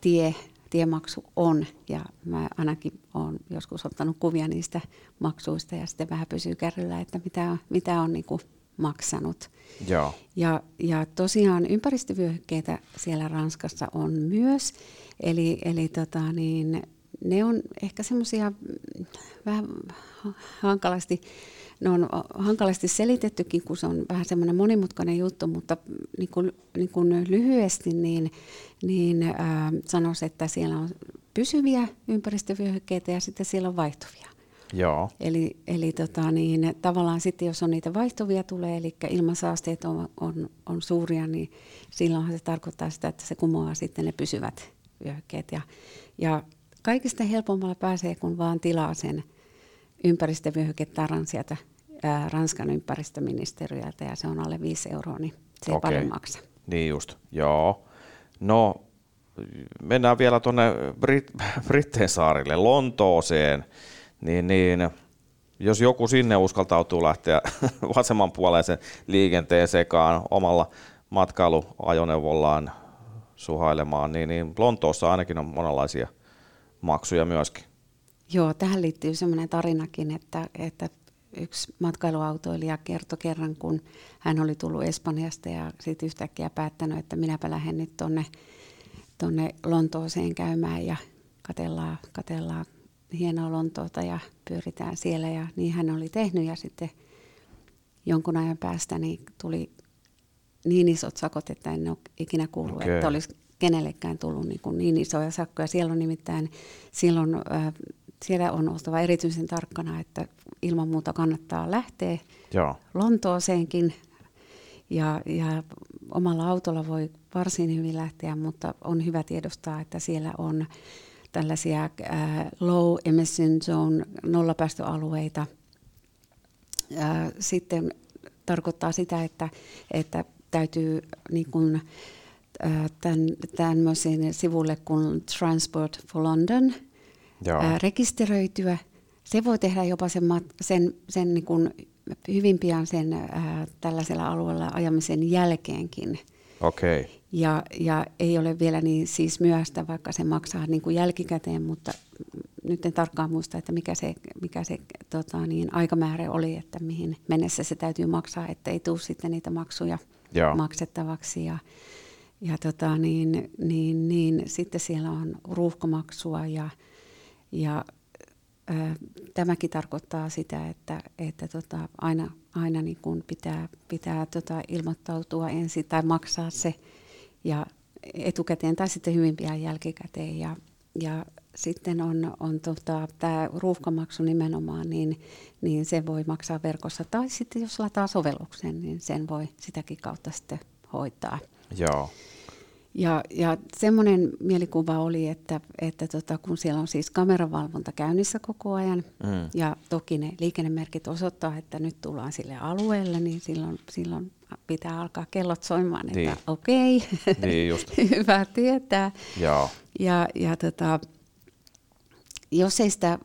tie tiemaksu on. Ja mä ainakin olen joskus ottanut kuvia niistä maksuista ja sitten vähän pysyy kärryllä, että mitä, mitä on niin kuin maksanut. Joo. Ja, ja tosiaan ympäristövyöhykkeitä siellä Ranskassa on myös. Eli, eli tota niin, ne on ehkä semmoisia vähän hankalasti ne on hankalasti selitettykin, kun se on vähän semmoinen monimutkainen juttu, mutta niin kuin, niin kuin lyhyesti niin, niin äh, sanoisin, että siellä on pysyviä ympäristövyöhykkeitä ja sitten siellä on vaihtuvia. Joo. Eli, eli tota, niin, tavallaan sitten, jos on niitä vaihtuvia tulee, eli ilmansaasteet on, on, on suuria, niin silloinhan se tarkoittaa sitä, että se kumoaa sitten ne pysyvät vyöhykkeet. Ja, ja kaikista helpommalla pääsee, kun vaan tilaa sen ympäristövyöhyketaran sieltä ää, Ranskan ympäristöministeriöltä ja se on alle 5 euroa, niin se ei okay. paljon maksa. Niin just, joo. No, mennään vielä tuonne Brit- Britteen saarille, Lontooseen, niin, niin jos joku sinne uskaltautuu lähteä vasemmanpuoleisen liikenteen sekaan omalla matkailuajoneuvollaan suhailemaan, niin, niin Lontoossa ainakin on monenlaisia maksuja myöskin. Joo, tähän liittyy sellainen tarinakin, että, että yksi matkailuautoilija kertoi kerran, kun hän oli tullut Espanjasta ja sitten yhtäkkiä päättänyt, että minäpä lähden nyt tuonne tonne Lontooseen käymään ja katellaan, katellaan hienoa Lontoota ja pyöritään siellä. Ja niin hän oli tehnyt ja sitten jonkun ajan päästä niin tuli niin isot sakot, että en ole ikinä kuullut, okay. että olisi kenellekään tullut niin, kuin niin isoja sakkoja. Siellä on nimittäin silloin, äh, siellä on oltava erityisen tarkkana, että ilman muuta kannattaa lähteä Joo. Lontooseenkin. Ja, ja omalla autolla voi varsin hyvin lähteä, mutta on hyvä tiedostaa, että siellä on tällaisia äh, low emission zone nollapäästöalueita. Äh, sitten tarkoittaa sitä, että, että täytyy niin kuin, äh, tämän, tämmöisen sivulle kuin Transport for London äh, rekisteröityä – se voi tehdä jopa sen, sen, sen niin kuin hyvin pian sen ää, tällaisella alueella ajamisen jälkeenkin. Okay. Ja, ja ei ole vielä niin siis myöstä, vaikka se maksaa niin kuin jälkikäteen, mutta nyt en tarkkaan muista, että mikä se, mikä se tota, niin, aikamäärä oli, että mihin mennessä se täytyy maksaa, että ei tule sitten niitä maksuja Joo. maksettavaksi. Ja, ja tota, niin, niin, niin, sitten siellä on ruuhkamaksua ja, ja tämäkin tarkoittaa sitä, että, että tota, aina, aina niin kuin pitää, pitää tota ilmoittautua ensin tai maksaa se ja etukäteen tai sitten hyvin pian jälkikäteen. Ja, ja sitten on, on tota, tämä ruuhkamaksu nimenomaan, niin, niin se voi maksaa verkossa. Tai sitten jos lataa sovelluksen, niin sen voi sitäkin kautta sitten hoitaa. Joo. Ja, ja semmoinen mielikuva oli, että, että tota, kun siellä on siis kameravalvonta käynnissä koko ajan, mm. ja toki ne liikennemerkit osoittaa, että nyt tullaan sille alueelle, niin silloin, silloin pitää alkaa kellot soimaan, että niin. okei, okay, niin hyvä tietää. Joo. Ja, ja tota, jos ei sitä äh,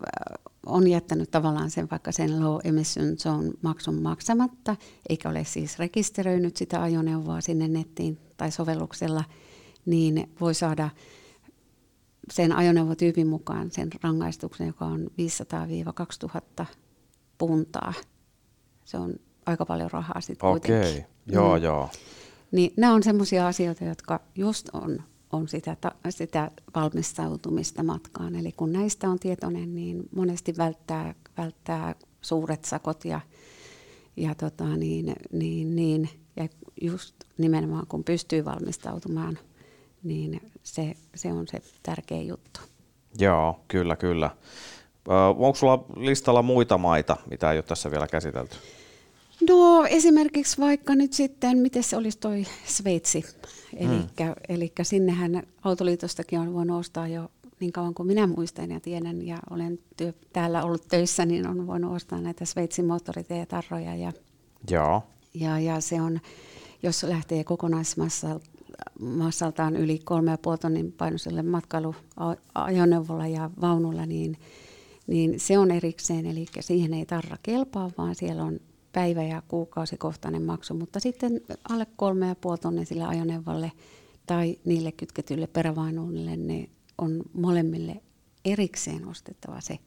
on jättänyt tavallaan sen vaikka sen low emission zone maksun maksamatta, eikä ole siis rekisteröinyt sitä ajoneuvoa sinne nettiin tai sovelluksella, niin voi saada sen ajoneuvotyypin mukaan sen rangaistuksen, joka on 500-2000 puntaa. Se on aika paljon rahaa sitten Okei, okay. joo mm. joo. Niin nämä on sellaisia asioita, jotka just on, on sitä, sitä valmistautumista matkaan. Eli kun näistä on tietoinen, niin monesti välttää, välttää suuret sakot ja, ja, tota, niin, niin, niin, ja just nimenomaan kun pystyy valmistautumaan – niin se, se on se tärkeä juttu. Joo, kyllä, kyllä. Onko sulla listalla muita maita, mitä ei ole tässä vielä käsitelty? No esimerkiksi vaikka nyt sitten, miten se olisi toi Sveitsi. Eli mm. sinnehän Autoliitostakin on voinut ostaa jo niin kauan kuin minä muistan ja tiedän ja olen työ, täällä ollut töissä, niin on voinut ostaa näitä Sveitsin moottoriteetarroja. Ja, Joo. Ja, ja se on, jos lähtee kokonaismassaltaan yli 3,5 tonnin painoiselle matkailuajoneuvolla ja vaunulla, niin, niin se on erikseen, eli siihen ei tarra kelpaa, vaan siellä on päivä- ja kuukausikohtainen maksu, mutta sitten alle 3,5 tonnin sille ajoneuvolle tai niille kytketyille perävainuille, ne on molemmille erikseen ostettava se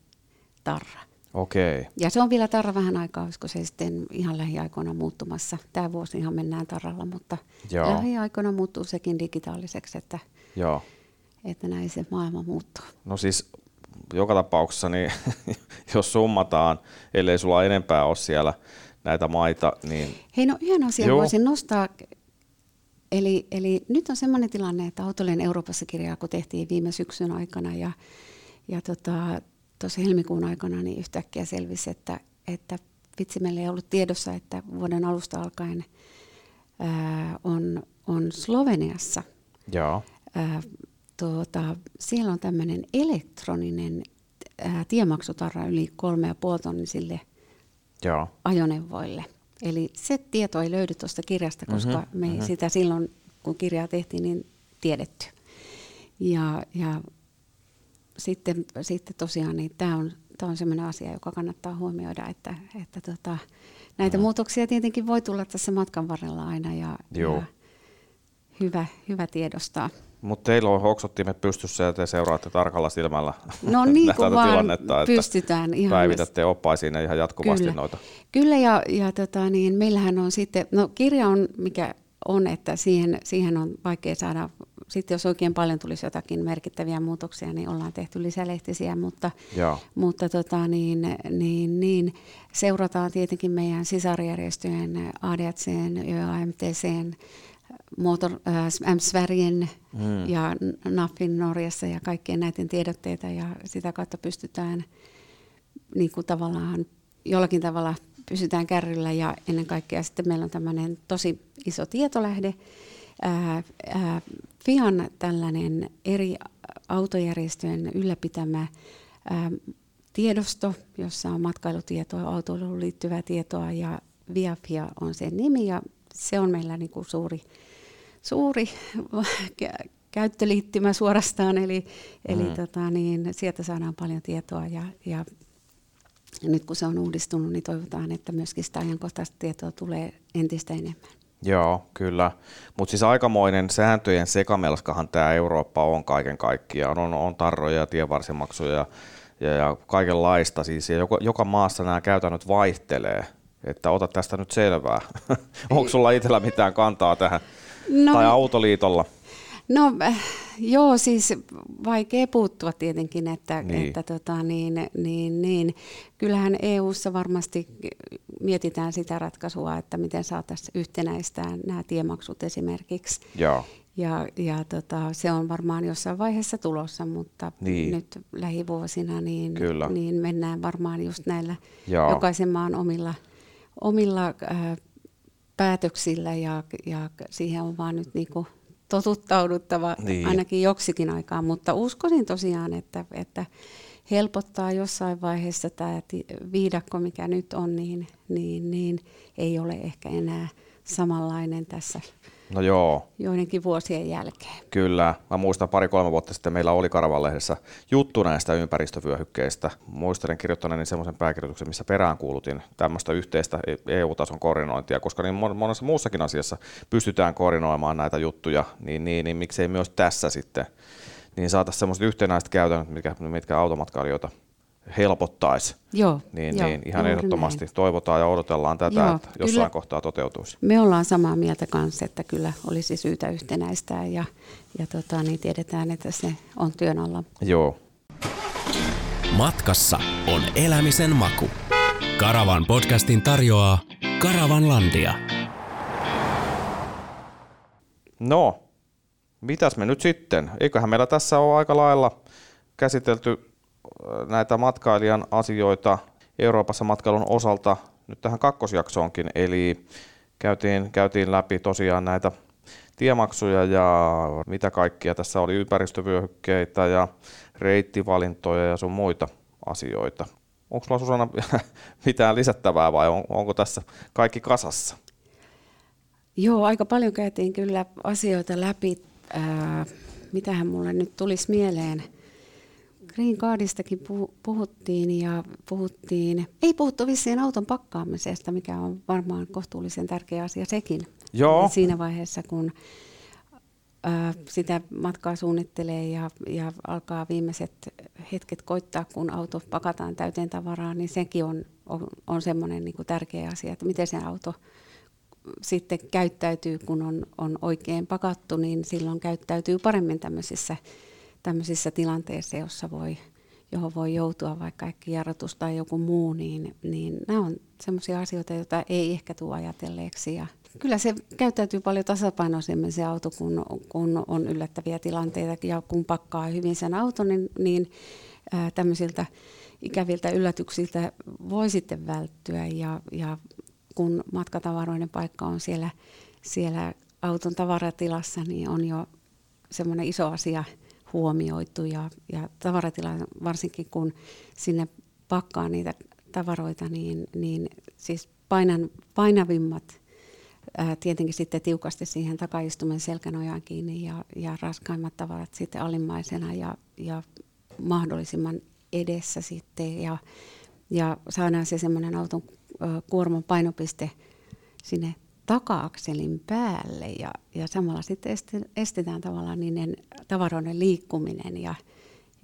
tarra. Okei. Ja se on vielä tarra vähän aikaa, olisiko se sitten ihan lähiaikoina muuttumassa. Tämä vuosi ihan mennään tarralla, mutta Joo. lähiaikoina muuttuu sekin digitaaliseksi, että, Joo. että näin se maailma muuttuu. No siis joka tapauksessa, niin jos summataan, ellei sulla enempää ole siellä näitä maita, niin... Hei, no yhden asian Joo. voisin nostaa Eli, eli nyt on sellainen tilanne, että Autolien Euroopassa kirjaa, kun tehtiin viime syksyn aikana ja, ja tota, tuossa helmikuun aikana, niin yhtäkkiä selvisi, että, että vitsi meillä ei ollut tiedossa, että vuoden alusta alkaen ää, on, on Sloveniassa. Joo. Ää, tuota, siellä on tämmöinen elektroninen ää, tiemaksutarra yli kolme ja tonnisille Joo. ajoneuvoille – Eli se tieto ei löydy tuosta kirjasta, mhm, koska mm-hmm, me ei mm-hmm. sitä silloin, kun kirjaa tehtiin, niin tiedetty. Ja, ja sitten, sitten tosiaan niin tämä on, tämä on sellainen asia, joka kannattaa huomioida, että, että tota, näitä mm. muutoksia tietenkin voi tulla tässä matkan varrella aina ja, ja hyvä, hyvä tiedostaa. Mutta teillä on hoksottimet pystyssä ja te seuraatte tarkalla silmällä no niin kuin vaan tilannetta, pystytään. Ihan päivitätte oppaisiin ihan jatkuvasti Kyllä. noita. Kyllä ja, ja tota, niin meillähän on sitten, no kirja on mikä on, että siihen, siihen on vaikea saada, sitten jos oikein paljon tulisi jotakin merkittäviä muutoksia, niin ollaan tehty lisälehtisiä, mutta, Joo. mutta tota, niin, niin, niin, seurataan tietenkin meidän sisarjärjestöjen ADACn ja AMTCn Motor, äh, Sverien mm. ja NAFin Norjassa ja kaikkien näiden tiedotteita ja sitä kautta pystytään niin kuin tavallaan jollakin tavalla pysytään kärryllä ja ennen kaikkea sitten meillä on tämmöinen tosi iso tietolähde. Ää, äh, ää, äh, FIAN tällainen eri autojärjestöjen ylläpitämä ää, tiedosto, jossa on matkailutietoa, autoiluun liittyvää tietoa ja Viafia on sen nimi ja se on meillä niin kuin suuri suuri käyttöliittymä suorastaan, eli, eli mm. tota, niin, sieltä saadaan paljon tietoa ja, ja nyt kun se on uudistunut, niin toivotaan, että myöskin sitä ajankohtaista tietoa tulee entistä enemmän. Joo, kyllä. Mutta siis aikamoinen sääntöjen sekamelskahan tämä Eurooppa on kaiken kaikkiaan. On, on tarroja ja tienvarsimaksuja ja, ja, ja kaikenlaista. Siis, ja joka, joka maassa nämä käytännöt vaihtelee. Että ota tästä nyt selvää. Onko sulla itsellä mitään kantaa tähän? No, tai Autoliitolla? No joo, siis vaikea puuttua tietenkin, että, niin. että tota, niin, niin, niin. kyllähän EU-ssa varmasti mietitään sitä ratkaisua, että miten saataisiin yhtenäistää nämä tiemaksut esimerkiksi. Joo. Ja, ja tota, se on varmaan jossain vaiheessa tulossa, mutta niin. nyt lähivuosina niin, niin mennään varmaan just näillä Joo. jokaisen maan omilla, omilla äh, päätöksillä ja, ja siihen on vaan nyt niin kuin totuttauduttava niin. ainakin joksikin aikaa, mutta uskoisin tosiaan, että, että helpottaa jossain vaiheessa tämä viidakko, mikä nyt on, niin, niin, niin ei ole ehkä enää samanlainen tässä No joo. Joidenkin vuosien jälkeen. Kyllä. Mä muistan pari-kolme vuotta sitten meillä oli Karavan-lehdessä juttu näistä ympäristövyöhykkeistä. Muistelen kirjoittaneeni semmoisen pääkirjoituksen, missä peräänkuulutin tämmöistä yhteistä EU-tason koordinointia, koska niin monessa muussakin asiassa pystytään koordinoimaan näitä juttuja, niin, niin, niin miksei myös tässä sitten niin saataisiin semmoiset yhtenäiset käytännöt, mitkä, mitkä automatkailijoita helpottaisi. Joo, niin, joo, niin ihan ehdottomasti näin. toivotaan ja odotellaan tätä, joo, että jossain kyllä, kohtaa toteutuisi. Me ollaan samaa mieltä kanssa, että kyllä olisi syytä yhtenäistää ja, ja tota, niin tiedetään, että se on työn alla. Joo. Matkassa on elämisen maku. Karavan podcastin tarjoaa Karavanlandia. No, mitäs me nyt sitten? Eiköhän meillä tässä ole aika lailla käsitelty näitä matkailijan asioita Euroopassa matkailun osalta nyt tähän kakkosjaksoonkin, eli käytiin, käytiin läpi tosiaan näitä tiemaksuja ja mitä kaikkia tässä oli, ympäristövyöhykkeitä ja reittivalintoja ja sun muita asioita. Onko sulla Susanna mitään lisättävää vai on, onko tässä kaikki kasassa? Joo, aika paljon käytiin kyllä asioita läpi. Ää, mitähän mulle nyt tulisi mieleen? Green Cardistakin puhuttiin ja puhuttiin, ei puhuttu vissiin auton pakkaamisesta, mikä on varmaan kohtuullisen tärkeä asia sekin. Joo. Siinä vaiheessa, kun sitä matkaa suunnittelee ja, ja alkaa viimeiset hetket koittaa, kun auto pakataan täyteen tavaraa, niin sekin on, on, on semmoinen niin tärkeä asia, että miten se auto sitten käyttäytyy, kun on, on oikein pakattu, niin silloin käyttäytyy paremmin tämmöisissä, tämmöisissä tilanteissa, jossa voi, johon voi joutua vaikka ehkä jarrutus tai joku muu, niin, niin nämä on semmoisia asioita, joita ei ehkä tule ajatelleeksi. Ja kyllä se käyttäytyy paljon tasapainoisemmin se auto, kun, kun on yllättäviä tilanteita ja kun pakkaa hyvin sen auton, niin, niin ää, tämmöisiltä ikäviltä yllätyksiltä voi sitten välttyä ja, ja kun matkatavaroiden paikka on siellä, siellä auton tavaratilassa, niin on jo semmoinen iso asia huomioitu ja, ja tavaratila, varsinkin kun sinne pakkaa niitä tavaroita, niin, niin siis painan, painavimmat ää, tietenkin sitten tiukasti siihen takaistumen selkänojaan kiinni ja, ja raskaimmat tavarat sitten alimmaisena ja, ja mahdollisimman edessä sitten. Ja, ja saadaan se semmoinen auton kuorman painopiste sinne taka-akselin päälle ja, ja samalla sitten estetään tavallaan niiden tavaroiden liikkuminen ja,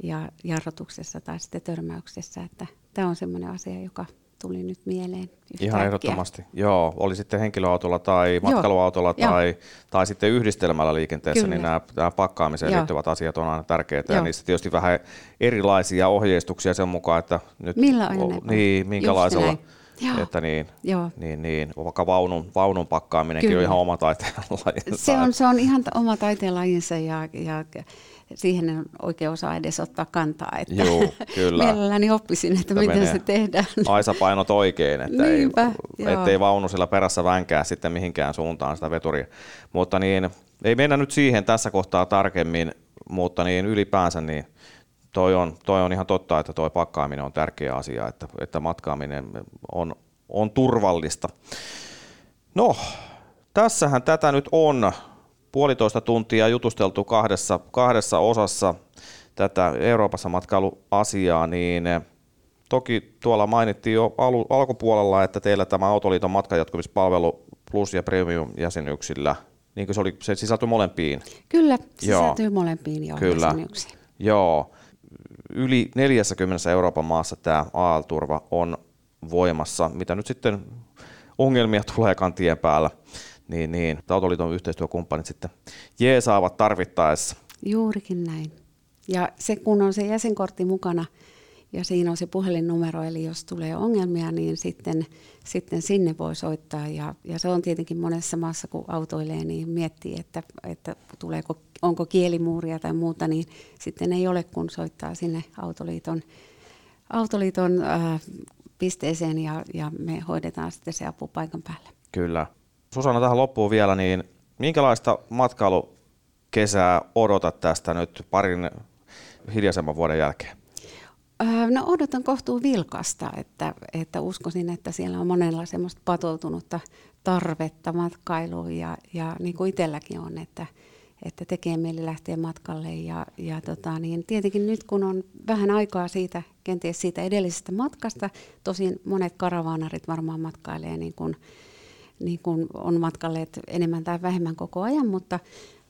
ja jarrutuksessa tai sitten törmäyksessä. Että tämä on semmoinen asia, joka tuli nyt mieleen. Ihan ehdottomasti, joo. Oli sitten henkilöautolla tai matkailuautolla joo. tai, tai sitten yhdistelmällä liikenteessä, niin Kyllä. niin nämä, nämä pakkaamiseen joo. liittyvät asiat on aina tärkeitä. Joo. Ja niissä tietysti vähän erilaisia ohjeistuksia sen mukaan, että nyt, Millä o, niin, minkälaisella Joo. Että niin, Joo. niin, niin, vaikka vaunun, vaunun pakkaaminenkin Kyllä. on ihan oma taiteenlajinsa. Se on, se on ihan oma taiteenlajinsa ja, ja siihen en oikein osaa edes ottaa kantaa. Että Joo, kyllä. Mielelläni oppisin, että, että miten se tehdään. painot oikein, että Niinpä, ei, ettei vaunu sillä perässä vänkää sitten mihinkään suuntaan sitä veturia. Mutta niin, ei mennä nyt siihen tässä kohtaa tarkemmin, mutta niin ylipäänsä niin toi on, toi on ihan totta, että toi pakkaaminen on tärkeä asia, että, että matkaaminen on, on turvallista. No, tässähän tätä nyt on puolitoista tuntia jutusteltu kahdessa, kahdessa osassa tätä Euroopassa matkailuasiaa, niin toki tuolla mainittiin jo al- alkupuolella, että teillä tämä Autoliiton matkanjatkumispalvelu Plus ja Premium jäsenyksillä, niin kuin se, oli, se sisältyi molempiin. Kyllä, sisältyy joo. molempiin jo Kyllä. jäsenyksiin. Joo yli 40 Euroopan maassa tämä AL-turva on voimassa, mitä nyt sitten ongelmia tuleekaan tien päällä, niin, niin Autoliiton yhteistyökumppanit sitten jeesaavat tarvittaessa. Juurikin näin. Ja se, kun on se jäsenkortti mukana ja siinä on se puhelinnumero, eli jos tulee ongelmia, niin sitten, sitten sinne voi soittaa. Ja, ja se on tietenkin monessa maassa, kun autoilee, niin miettii, että, että tuleeko onko kielimuuria tai muuta, niin sitten ei ole kun soittaa sinne Autoliiton, Autoliiton äh, pisteeseen ja, ja me hoidetaan sitten se apu paikan päällä. Kyllä. Susanna tähän loppuun vielä, niin minkälaista matkailukesää odotat tästä nyt parin hiljaisemman vuoden jälkeen? Äh, no odotan kohtuu vilkasta, että, että uskoisin, että siellä on monella semmoista patoutunutta tarvetta matkailuun ja, ja niin kuin itselläkin on, että, että tekee mieli lähteä matkalle. Ja, ja tota, niin tietenkin nyt kun on vähän aikaa siitä, kenties siitä edellisestä matkasta, tosin monet karavaanarit varmaan matkailee niin kuin, niin kuin on matkalleet enemmän tai vähemmän koko ajan, mutta,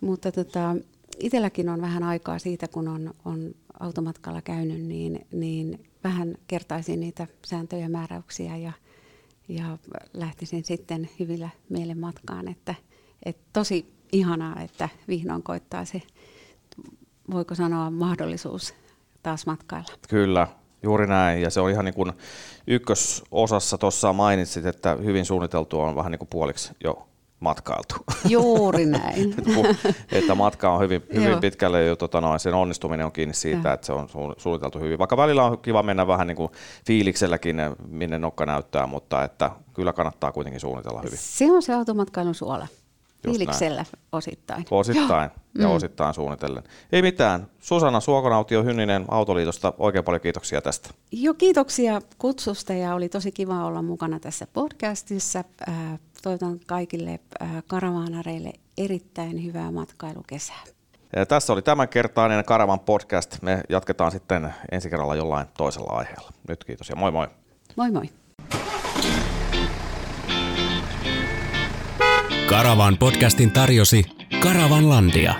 mutta tota, itselläkin on vähän aikaa siitä, kun on, on automatkalla käynyt, niin, niin vähän kertaisin niitä sääntöjä määräyksiä ja, ja lähtisin sitten hyvillä mielen matkaan, että, että tosi ihanaa, että vihdoin koittaa se, voiko sanoa, mahdollisuus taas matkailla. Kyllä, juuri näin. Ja se on ihan niin kuin ykkösosassa tuossa mainitsit, että hyvin suunniteltua on vähän niin kuin puoliksi jo matkailtu. Juuri näin. että matka on hyvin, hyvin pitkälle jo tota noin, sen onnistuminen on kiinni siitä, ja. että se on suunniteltu hyvin. Vaikka välillä on kiva mennä vähän niin kuin fiilikselläkin, minne nokka näyttää, mutta että kyllä kannattaa kuitenkin suunnitella hyvin. Se on se automatkailun suola. Fiiliksellä osittain. Osittain Joo. ja mm. osittain suunnitellen. Ei mitään. Susanna Suokonautio Hynninen Autoliitosta, oikein paljon kiitoksia tästä. Joo, kiitoksia kutsusta ja oli tosi kiva olla mukana tässä podcastissa. Toivotan kaikille karavaanareille erittäin hyvää matkailukesää. Ja tässä oli tämänkertainen Karavan podcast. Me jatketaan sitten ensi kerralla jollain toisella aiheella. Nyt kiitos ja moi moi. Moi moi. Karavan podcastin tarjosi Karavanlandia.